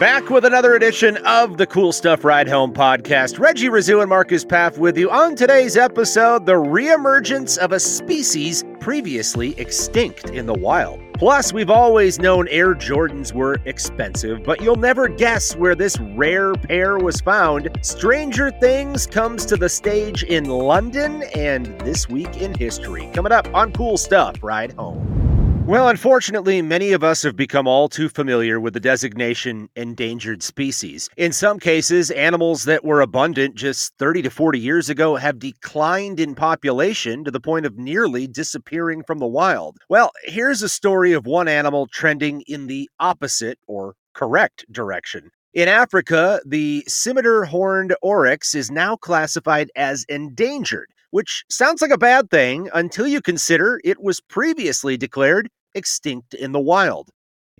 Back with another edition of the Cool Stuff Ride Home podcast. Reggie Rizou and Marcus Paff with you. On today's episode, the reemergence of a species previously extinct in the wild. Plus, we've always known Air Jordans were expensive, but you'll never guess where this rare pair was found. Stranger Things comes to the stage in London, and this week in history. Coming up on Cool Stuff Ride Home. Well, unfortunately, many of us have become all too familiar with the designation endangered species. In some cases, animals that were abundant just 30 to 40 years ago have declined in population to the point of nearly disappearing from the wild. Well, here's a story of one animal trending in the opposite or correct direction. In Africa, the scimitar horned oryx is now classified as endangered, which sounds like a bad thing until you consider it was previously declared extinct in the wild.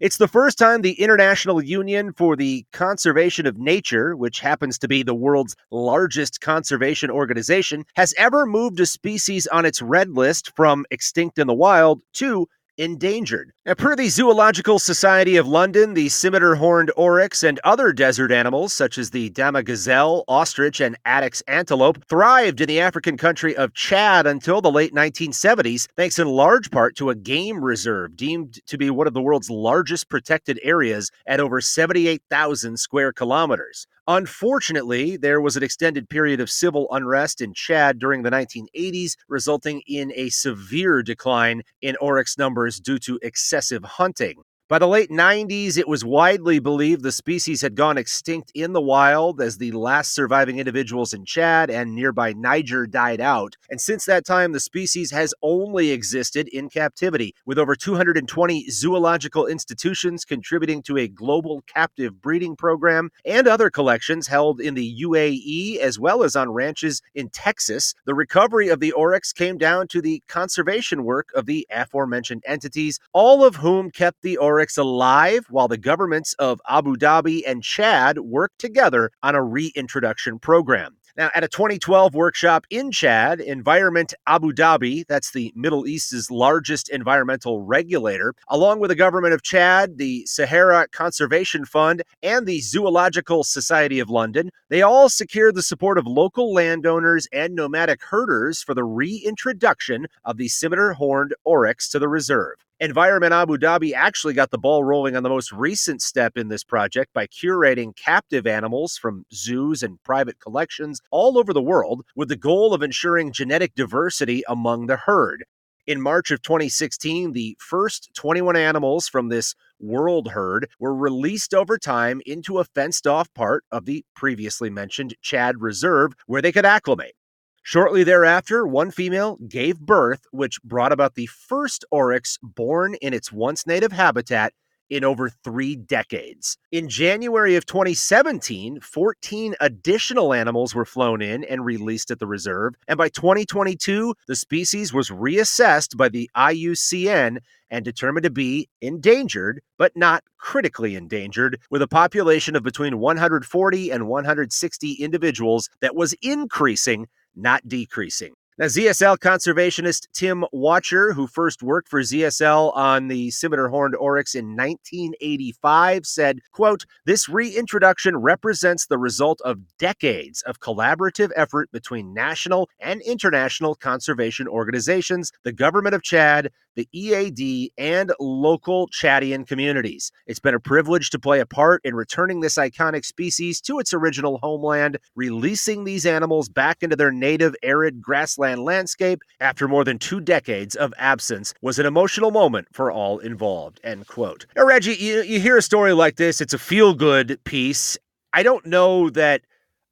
It's the first time the International Union for the Conservation of Nature, which happens to be the world's largest conservation organization, has ever moved a species on its red list from extinct in the wild to endangered. Now, per the Zoological Society of London, the scimitar horned oryx and other desert animals, such as the Dama gazelle, ostrich, and Addax antelope, thrived in the African country of Chad until the late 1970s, thanks in large part to a game reserve deemed to be one of the world's largest protected areas at over 78,000 square kilometers. Unfortunately, there was an extended period of civil unrest in Chad during the 1980s, resulting in a severe decline in oryx numbers due to excessive hunting. By the late 90s, it was widely believed the species had gone extinct in the wild as the last surviving individuals in Chad and nearby Niger died out. And since that time, the species has only existed in captivity, with over 220 zoological institutions contributing to a global captive breeding program and other collections held in the UAE as well as on ranches in Texas. The recovery of the oryx came down to the conservation work of the aforementioned entities, all of whom kept the oryx alive while the governments of Abu Dhabi and Chad work together on a reintroduction program. Now, at a 2012 workshop in Chad, Environment Abu Dhabi, that's the Middle East's largest environmental regulator, along with the government of Chad, the Sahara Conservation Fund, and the Zoological Society of London, they all secured the support of local landowners and nomadic herders for the reintroduction of the scimitar horned oryx to the reserve. Environment Abu Dhabi actually got the ball rolling on the most recent step in this project by curating captive animals from zoos and private collections all over the world with the goal of ensuring genetic diversity among the herd. In March of 2016, the first 21 animals from this world herd were released over time into a fenced off part of the previously mentioned Chad Reserve where they could acclimate. Shortly thereafter, one female gave birth, which brought about the first oryx born in its once native habitat in over three decades. In January of 2017, 14 additional animals were flown in and released at the reserve. And by 2022, the species was reassessed by the IUCN and determined to be endangered, but not critically endangered, with a population of between 140 and 160 individuals that was increasing not decreasing. Now, ZSL conservationist Tim Wacher, who first worked for ZSL on the scimitar horned oryx in 1985, said, quote, This reintroduction represents the result of decades of collaborative effort between national and international conservation organizations, the government of Chad, the EAD, and local Chadian communities. It's been a privilege to play a part in returning this iconic species to its original homeland, releasing these animals back into their native arid grassland landscape after more than two decades of absence was an emotional moment for all involved. End quote. Now, Reggie, you, you hear a story like this, it's a feel good piece. I don't know that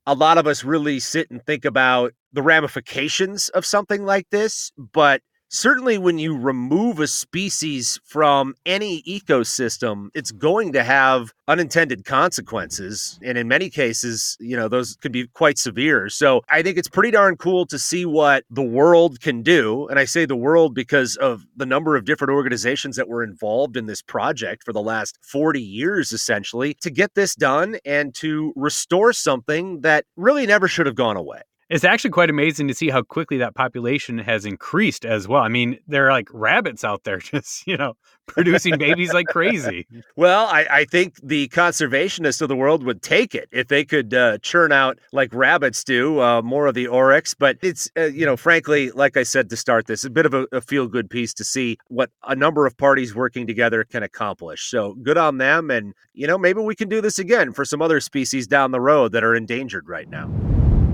a lot of us really sit and think about the ramifications of something like this, but certainly when you remove a species from any ecosystem, it's going to have unintended consequences. And in many cases, you know, those could be quite severe. So I think it's pretty darn cool to see what the world can do. And I say the world because of the number of different organizations that were involved in this project for the last 40 years, essentially, to get this done and to restore something that really never should have gone away it's actually quite amazing to see how quickly that population has increased as well. I mean, there are like rabbits out there just, you know, producing babies like crazy. Well, I, I, think the conservationists of the world would take it if they could uh, churn out like rabbits do, uh, more of the oryx. But it's, uh, you know, frankly, like I said to start this, a bit of a, a feel good piece to see what a number of parties working together can accomplish. So good on them. And, you know, maybe we can do this again for some other species down the road that are endangered right now.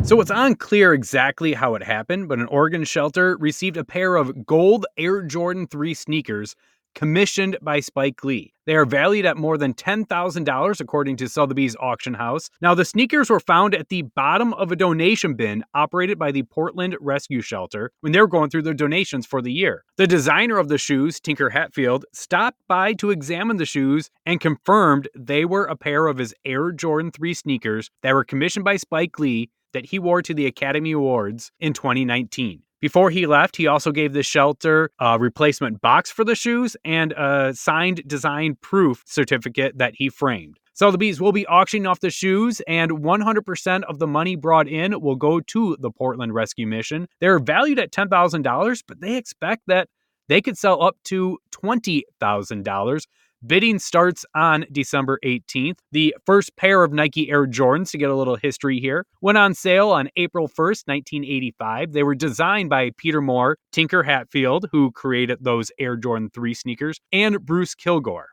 So it's unclear exactly how it happened, but an Oregon shelter received a pair of gold Air Jordan 3 sneakers commissioned by Spike Lee. They are valued at more than $10,000 according to Sotheby's auction house. Now, the sneakers were found at the bottom of a donation bin operated by the Portland Rescue Shelter when they were going through their donations for the year. The designer of the shoes, Tinker Hatfield, stopped by to examine the shoes and confirmed they were a pair of his Air Jordan 3 sneakers that were commissioned by Spike Lee that he wore to the Academy Awards in 2019. Before he left, he also gave the shelter a replacement box for the shoes and a signed design proof certificate that he framed. Sotheby's will be auctioning off the shoes, and 100% of the money brought in will go to the Portland Rescue Mission. They're valued at $10,000, but they expect that they could sell up to $20,000 Bidding starts on December 18th. The first pair of Nike Air Jordans, to get a little history here, went on sale on April 1st, 1985. They were designed by Peter Moore, Tinker Hatfield, who created those Air Jordan 3 sneakers, and Bruce Kilgore.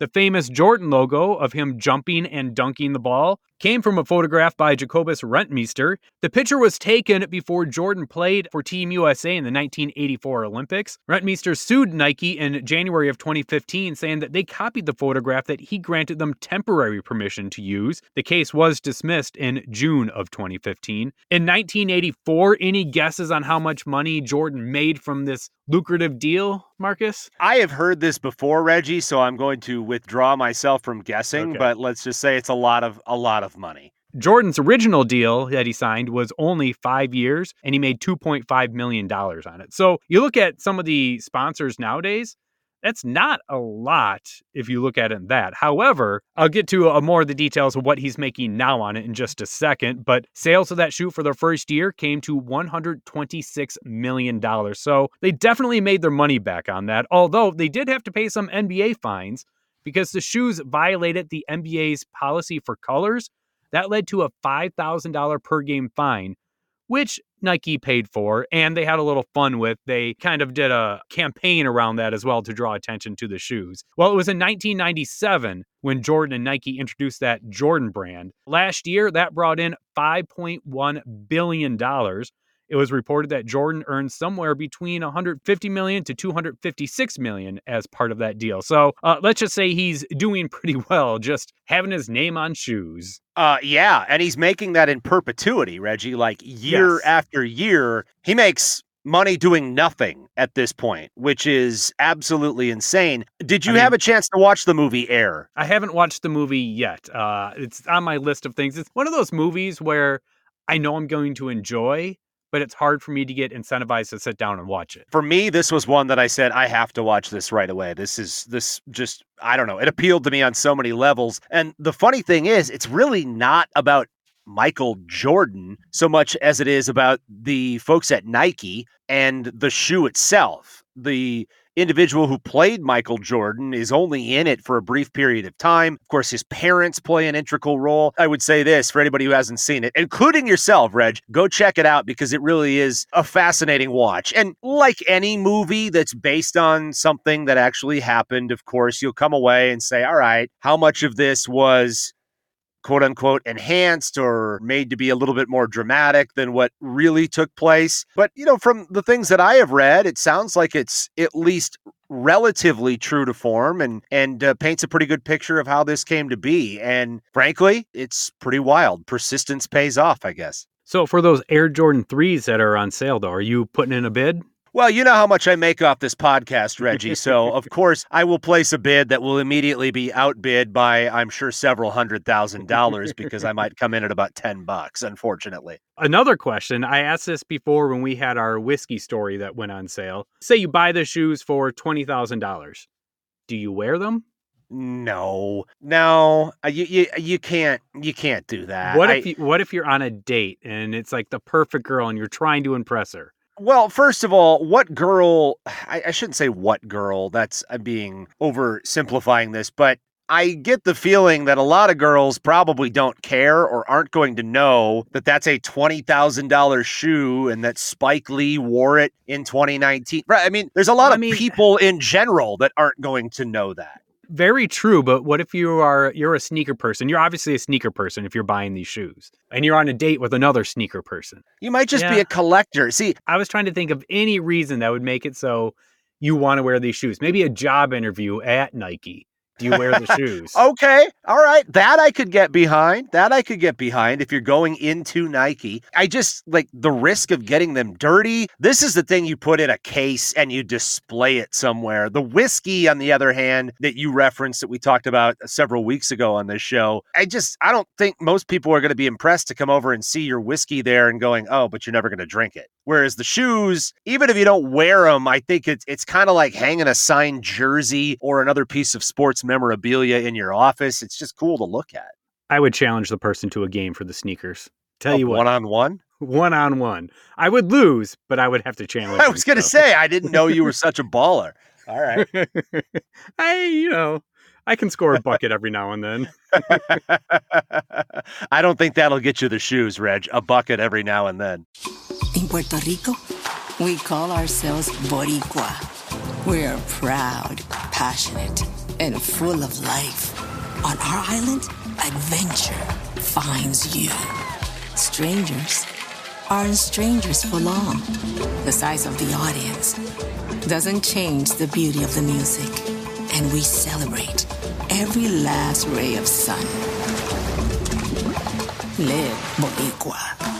The famous Jordan logo of him jumping and dunking the ball came from a photograph by Jacobus Rentmeester. The picture was taken before Jordan played for Team USA in the 1984 Olympics. Rentmeester sued Nike in January of 2015, saying that they copied the photograph that he granted them temporary permission to use. The case was dismissed in June of 2015. In 1984, any guesses on how much money Jordan made from this lucrative deal, Marcus? I have heard this before, Reggie, so I'm going to withdraw myself from guessing, okay. but let's just say it's a lot of a lot of money. Jordan's original deal that he signed was only five years and he made $2.5 million on it. So you look at some of the sponsors nowadays, that's not a lot if you look at it in that. However, I'll get to a more of the details of what he's making now on it in just a second. But sales of that shoe for their first year came to $126 million. So they definitely made their money back on that, although they did have to pay some NBA fines because the shoes violated the NBA's policy for colors. That led to a $5,000 per game fine, which Nike paid for and they had a little fun with. They kind of did a campaign around that as well to draw attention to the shoes. Well, it was in 1997 when Jordan and Nike introduced that Jordan brand. Last year, that brought in $5.1 billion. It was reported that Jordan earned somewhere between 150 million to 256 million as part of that deal. So uh, let's just say he's doing pretty well, just having his name on shoes. Uh, yeah, and he's making that in perpetuity, Reggie. Like year yes. after year, he makes money doing nothing at this point, which is absolutely insane. Did you I mean, have a chance to watch the movie Air? I haven't watched the movie yet. Uh, it's on my list of things. It's one of those movies where I know I'm going to enjoy, but it's hard for me to get incentivized to sit down and watch it. For me, this was one that I said I have to watch this right away. This is this just I don't know. It appealed to me on so many levels. And the funny thing is, it's really not about Michael Jordan so much as it is about the folks at Nike and the shoe itself. The individual who played Michael Jordan is only in it for a brief period of time. Of course, his parents play an integral role. I would say this for anybody who hasn't seen it, including yourself, Reg, go check it out because it really is a fascinating watch. And like any movie that's based on something that actually happened, of course, you'll come away and say, all right, how much of this was quote unquote enhanced or made to be a little bit more dramatic than what really took place. But, you know, from the things that I have read, it sounds like it's at least relatively true to form and and uh, paints a pretty good picture of how this came to be. And frankly it's pretty wild. Persistence pays off i guess. So for those air jordan 3s that are on sale though are you putting in a bid Well, you know how much I make off this podcast, Reggie. So, of course, I will place a bid that will immediately be outbid by, I'm sure, several hundred thousand dollars because I might come in at about 10 bucks, unfortunately. Another question I asked this before when we had our whiskey story that went on sale. Say you buy the shoes for $20,000. Do you wear them? No, no, uh, you, you you can't you can't do that. What if you, what if you're on a date and it's like the perfect girl and you're trying to impress her? Well, first of all, what girl? I, I shouldn't say what girl. That's I'm being oversimplifying this, but I get the feeling that a lot of girls probably don't care or aren't going to know that that's a twenty thousand dollars shoe and that Spike Lee wore it in 2019. Right? I mean, there's a lot Well, I of mean- people in general that aren't going to know that. Very true, but what if you are you're a sneaker person? You're obviously a sneaker person if you're buying these shoes. And you're on a date with another sneaker person. You might just be a collector. See, I was trying to think of any reason that would make it so you want to wear these shoes. Maybe a job interview at Nike. Do you wear the shoes? Okay. All right. That I could get behind. That I could get behind if you're going into Nike. I just like the risk of getting them dirty. This is the thing you put in a case and you display it somewhere. The whiskey, on the other hand, that you referenced that we talked about uh, several weeks ago on this show, I just, I don't think most people are going to be impressed to come over and see your whiskey there and going, oh, but you're never going to drink it. Whereas the shoes, even if you don't wear them, I think it's it's kind of like hanging a signed jersey or another piece of sports memorabilia in your office. It's just cool to look at. I would challenge the person to a game for the sneakers. Tell you what, one on one. one on one. I would lose, but I would have to challenge. I was going to say I didn't know you were such a baller. All right. I, you know, I can score a bucket every now and then. I don't think that'll get you the shoes, Reg. A bucket every now and then. In Puerto Rico, we call ourselves Boricua. We're proud, passionate, and full of life. On our island, adventure finds you. Strangers aren't strangers for long. The size of the audience doesn't change the beauty of the music, and we celebrate every last ray of sun. Live Boricua.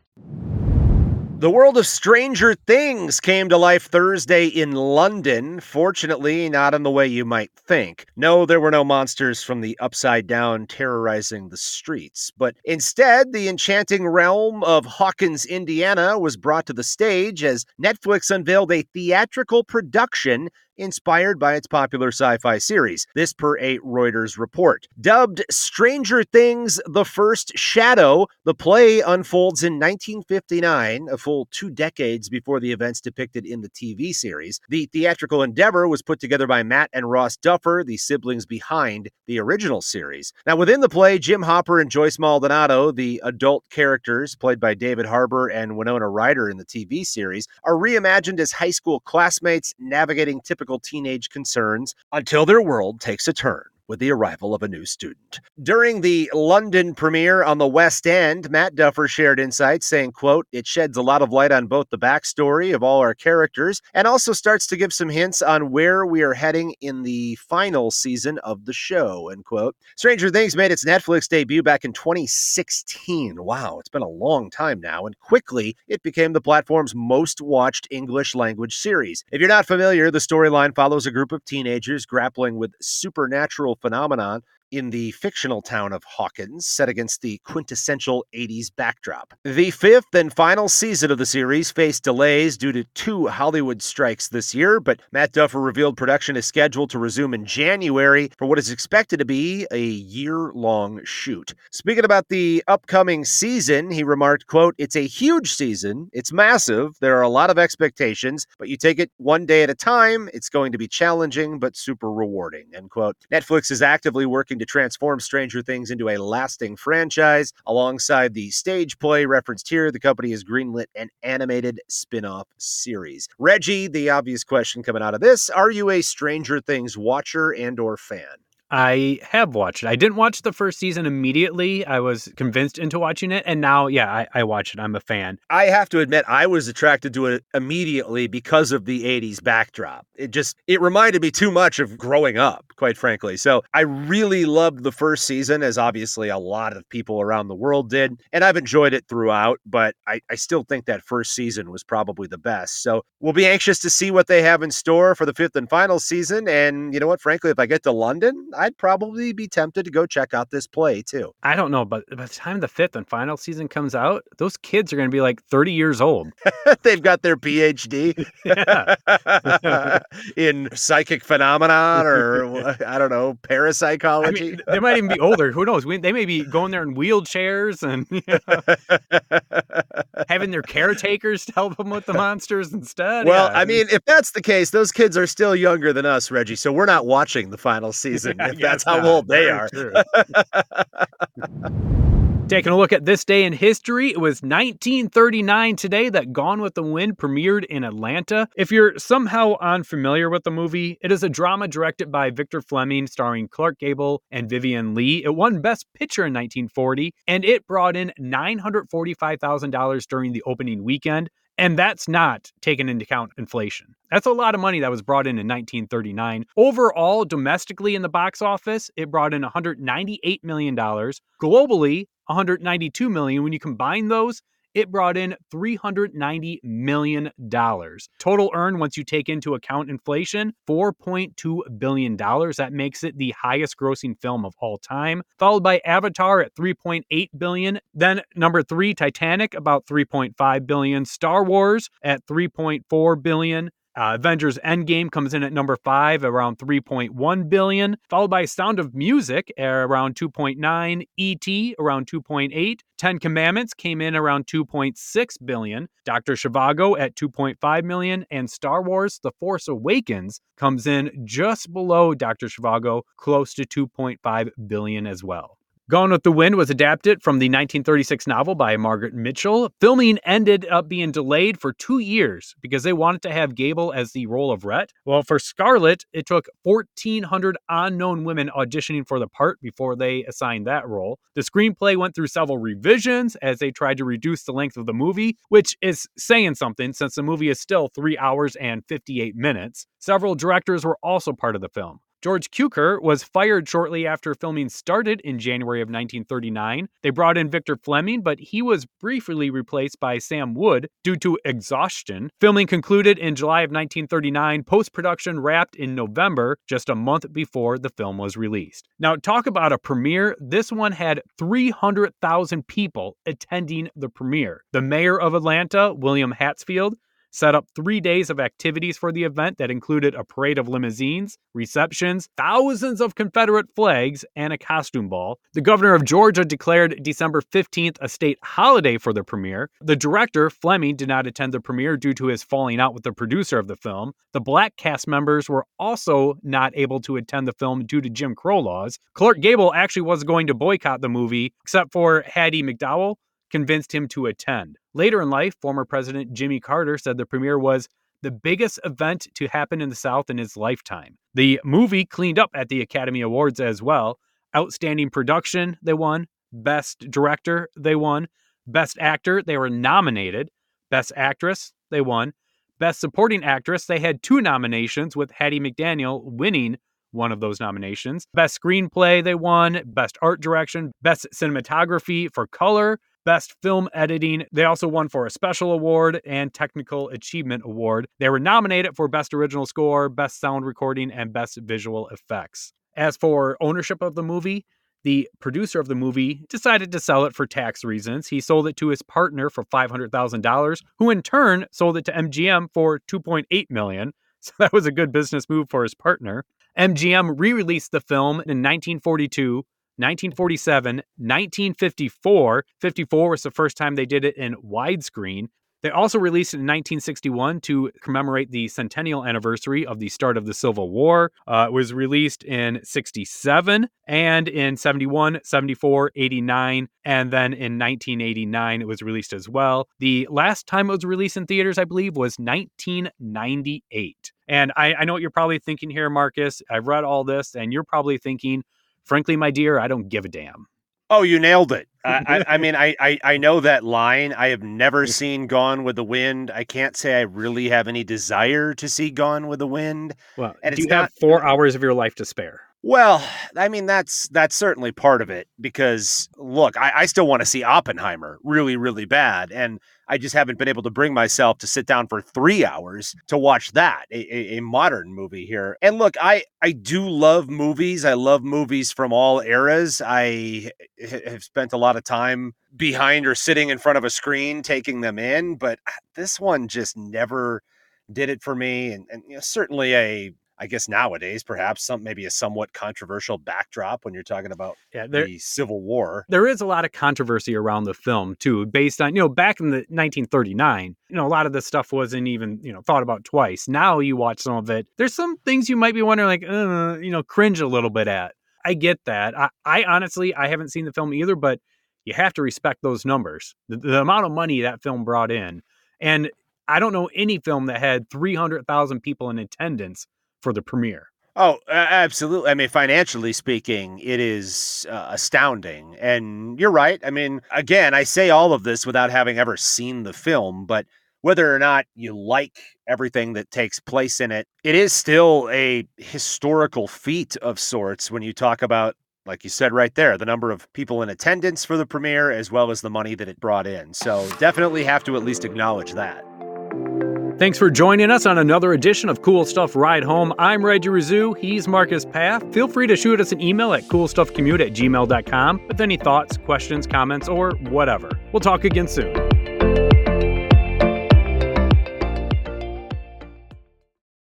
The world of Stranger Things came to life Thursday in London. Fortunately, not in the way you might think. No, there were no monsters from the upside down terrorizing the streets, but instead, the enchanting realm of Hawkins, Indiana was brought to the stage as Netflix unveiled a theatrical production inspired by its popular sci fi series. This per a Reuters report. Dubbed Stranger Things The First Shadow, the play unfolds in 1959, a full two decades before the events depicted in the TV series. The theatrical endeavor was put together by Matt and Ross Duffer, the siblings behind the original series. Now, within the play, Jim Hopper and Joyce Maldonado, the adult characters played by David Harbour and Winona Ryder in the TV series, are reimagined as high school classmates navigating typical teenage concerns until their world takes a turn with the arrival of a new student. During the London premiere on the West End, Matt Duffer shared insights saying, quote, it sheds a lot of light on both the backstory of all our characters and also starts to give some hints on where we are heading in the final season of the show, end quote. Stranger Things made its Netflix debut back in 2016. Wow, it's been a long time now, and quickly it became the platform's most watched English language series. If you're not familiar, the storyline follows a group of teenagers grappling with supernatural phenomenon in the fictional town of Hawkins, set against the quintessential 80s backdrop. The fifth and final season of the series faced delays due to two Hollywood strikes this year, but Matt Duffer revealed production is scheduled to resume in January for what is expected to be a year-long shoot. Speaking about the upcoming season, he remarked, quote, "It's a huge season. It's massive. There are a lot of expectations, but you take it one day at a time. It's going to be challenging but super rewarding." End quote. Netflix is actively working to transform Stranger Things into a lasting franchise. Alongside the stage play referenced here, the company has greenlit an animated spin off series. Reggie, the obvious question coming out of this are you a Stranger Things watcher and or fan? I have watched it. I didn't watch the first season immediately. I was convinced into watching it, and now, yeah, I, I watch it. I'm a fan. I have to admit, I was attracted to it immediately because of the '80s backdrop. It just it reminded me too much of growing up, quite frankly. So I really loved the first season, as obviously a lot of people around the world did, and I've enjoyed it throughout. But I, I still think that first season was probably the best. So we'll be anxious to see what they have in store for the fifth and final season. And you know what? Frankly, if I get to London, I'd probably be tempted to go check out this play too. I don't know, but by the time the fifth and final season comes out, those kids are going to be like 30 years old. They've got their PhD in psychic phenomenon or I don't know, parapsychology. I mean, they might even be older. Who knows? We, they may be going there in wheelchairs and you know, having their caretakers to help them with the monsters instead. Well, yeah, I mean, if that's the case, those kids are still younger than us, Reggie. So we're not watching the final season. Yeah, that's how old they are. Taking a look at this day in history, it was 1939 today that Gone with the Wind premiered in Atlanta. If you're somehow unfamiliar with the movie, it is a drama directed by Victor Fleming starring Clark Gable and Vivien Leigh. It won Best Picture in 1940 and it brought in $945,000 during the opening weekend. And that's not taken into account inflation. That's a lot of money that was brought in in 1939. Overall, domestically in the box office, it brought in $198 million. Globally, 192 million. When you combine those, it brought in $390 million. Total earned once you take into account inflation, $4.2 billion. That makes it the highest grossing film of all time, followed by Avatar at $3.8 billion. Then number three, Titanic, about $3.5 billion. Star Wars at $3.4 billion. Uh, Avengers Endgame comes in at number five, around 3.1 billion, followed by Sound of Music around 2.9, E.T. around 2.8, Ten Commandments came in around 2.6 billion, Dr. Zhivago at 2.5 million, and Star Wars: The Force Awakens comes in just below Dr. Zhivago, close to 2.5 billion as well. Gone with the Wind was adapted from the 1936 novel by Margaret Mitchell. Filming ended up being delayed for two years because they wanted to have Gable as the role of Rhett. Well, for Scarlett, it took 1,400 unknown women auditioning for the part before they assigned that role. The screenplay went through several revisions as they tried to reduce the length of the movie, which is saying something since the movie is still 3 hours and 58 minutes. Several directors were also part of the film. George Cukor was fired shortly after filming started in January of 1939. They brought in Victor Fleming, but he was briefly replaced by Sam Wood due to exhaustion. Filming concluded in July of 1939. Post production wrapped in November, just a month before the film was released. Now, talk about a premiere. This one had 300,000 people attending the premiere. The mayor of Atlanta, William Hartsfield, set up three days of activities for the event that included a parade of limousines, receptions, thousands of Confederate flags, and a costume ball. The governor of Georgia declared December 15th a state holiday for the premiere. The director, Fleming, did not attend the premiere due to his falling out with the producer of the film. The black cast members were also not able to attend the film due to Jim Crow laws. Clark Gable actually was going to boycott the movie, except for Hattie McDowell, convinced him to attend. Later in life, former President Jimmy Carter said the premiere was the biggest event to happen in the South in his lifetime. The movie cleaned up at the Academy Awards as well. Outstanding production, they won. Best director, they won. Best actor, they were nominated. Best actress, they won. Best supporting actress, they had two nominations, with Hattie McDaniel winning one of those nominations. Best screenplay, they won. Best art direction, best cinematography for color, Best Film Editing. They also won for a Special Award and Technical Achievement Award. They were nominated for Best Original Score, Best Sound Recording, and Best Visual Effects. As for ownership of the movie, the producer of the movie decided to sell it for tax reasons. He sold it to his partner for $500,000, who in turn sold it to MGM for $2.8 million. So that was a good business move for his partner. MGM re-released the film in 1942 1947, 1954. 54 was the first time they did it in widescreen. They also released it in 1961 to commemorate the centennial anniversary of the start of the Civil War. Uh, it was released in 67 and in 71, 74, 89, and then in 1989 it was released as well. The last time it was released in theaters, I believe, was 1998. And I, I know what you're probably thinking here, Marcus. I've read all this, and you're probably thinking, frankly, my dear, I don't give a damn. Oh, you nailed it. I, I, mean, I, I, I know that line. I have never seen Gone with the Wind. I can't say I really have any desire to see Gone with the Wind. Well, and do you not, have four hours of your life to spare? Well, I mean that's that's certainly part of it because look, I, I still want to see Oppenheimer really, really bad, and I just haven't been able to bring myself to sit down for three hours to watch that a, a, a modern movie here. And look, I I do love movies. I love movies from all eras. I have spent a lot of time behind or sitting in front of a screen taking them in, but uh, this one just never did it for me and, and you know, certainly a I guess nowadays, perhaps some maybe a somewhat controversial backdrop when you're talking about yeah, there, the Civil War. There is a lot of controversy around the film too, based on you know back in the 1939, you know a lot of this stuff wasn't even you know thought about twice. Now you watch some of it, there's some things you might be wondering like, uh, you know, cringe a little bit at. I get that. I, I honestly I haven't seen the film either, but you have to respect those numbers. The, the amount of money that film brought in, and I don't know any film that had 300,000 people in attendance for the premiere. Oh, absolutely. I mean, financially speaking, it is uh, astounding. And you're right. I mean, again, I say all of this without having ever seen the film, but whether or not you like everything that takes place in it, it is still a historical feat of sorts when you talk about, like you said right there, the number of people in attendance for the premiere as well as the money that it brought in. So definitely have to at least acknowledge that. Thanks for joining us on another edition of Cool Stuff Ride Home. I'm Reggie Rizou. He's Marcus Path. Feel free to shoot us an email at coolstuffcommute at gmail.com with any thoughts, questions, comments, or whatever. We'll talk again soon.